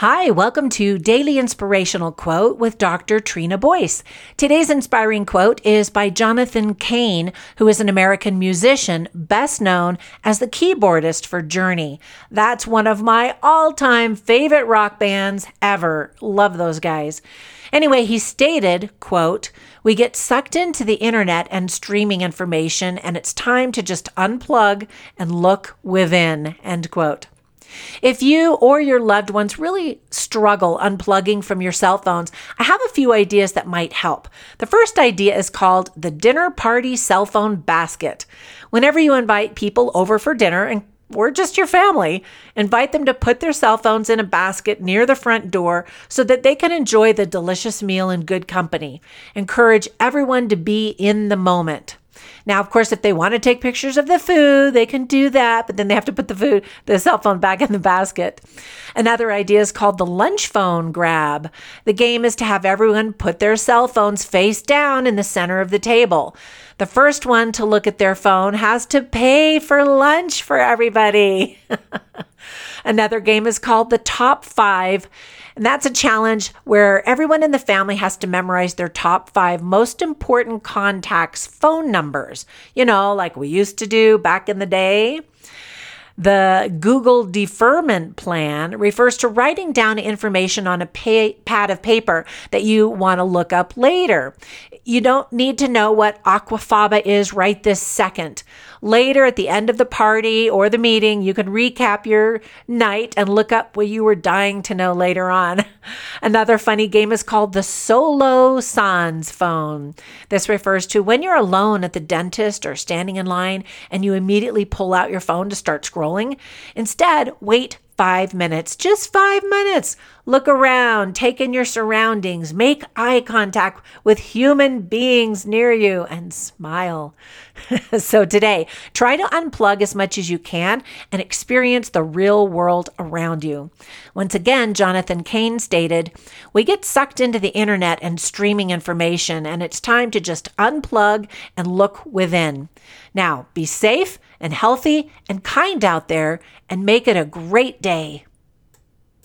Hi, welcome to Daily Inspirational Quote with Dr. Trina Boyce. Today's inspiring quote is by Jonathan Cain, who is an American musician best known as the keyboardist for Journey. That's one of my all time favorite rock bands ever. Love those guys. Anyway, he stated, quote, "We get sucked into the internet and streaming information and it's time to just unplug and look within." End quote. If you or your loved ones really struggle unplugging from your cell phones, I have a few ideas that might help. The first idea is called the dinner party cell phone basket. Whenever you invite people over for dinner and or just your family, invite them to put their cell phones in a basket near the front door so that they can enjoy the delicious meal in good company. Encourage everyone to be in the moment. Now, of course, if they want to take pictures of the food, they can do that, but then they have to put the food, the cell phone back in the basket. Another idea is called the lunch phone grab. The game is to have everyone put their cell phones face down in the center of the table. The first one to look at their phone has to pay for lunch for everybody. Another game is called the top five. And that's a challenge where everyone in the family has to memorize their top five most important contacts' phone numbers, you know, like we used to do back in the day. The Google deferment plan refers to writing down information on a pay- pad of paper that you want to look up later. You don't need to know what aquafaba is right this second. Later, at the end of the party or the meeting, you can recap your night and look up what you were dying to know later on. Another funny game is called the Solo Sans phone. This refers to when you're alone at the dentist or standing in line and you immediately pull out your phone to start scrolling. Instead, wait five minutes, just five minutes. Look around, take in your surroundings, make eye contact with human beings near you, and smile. so, today, try to unplug as much as you can and experience the real world around you. Once again, Jonathan Cain stated, We get sucked into the internet and streaming information, and it's time to just unplug and look within. Now, be safe and healthy and kind out there and make it a great day.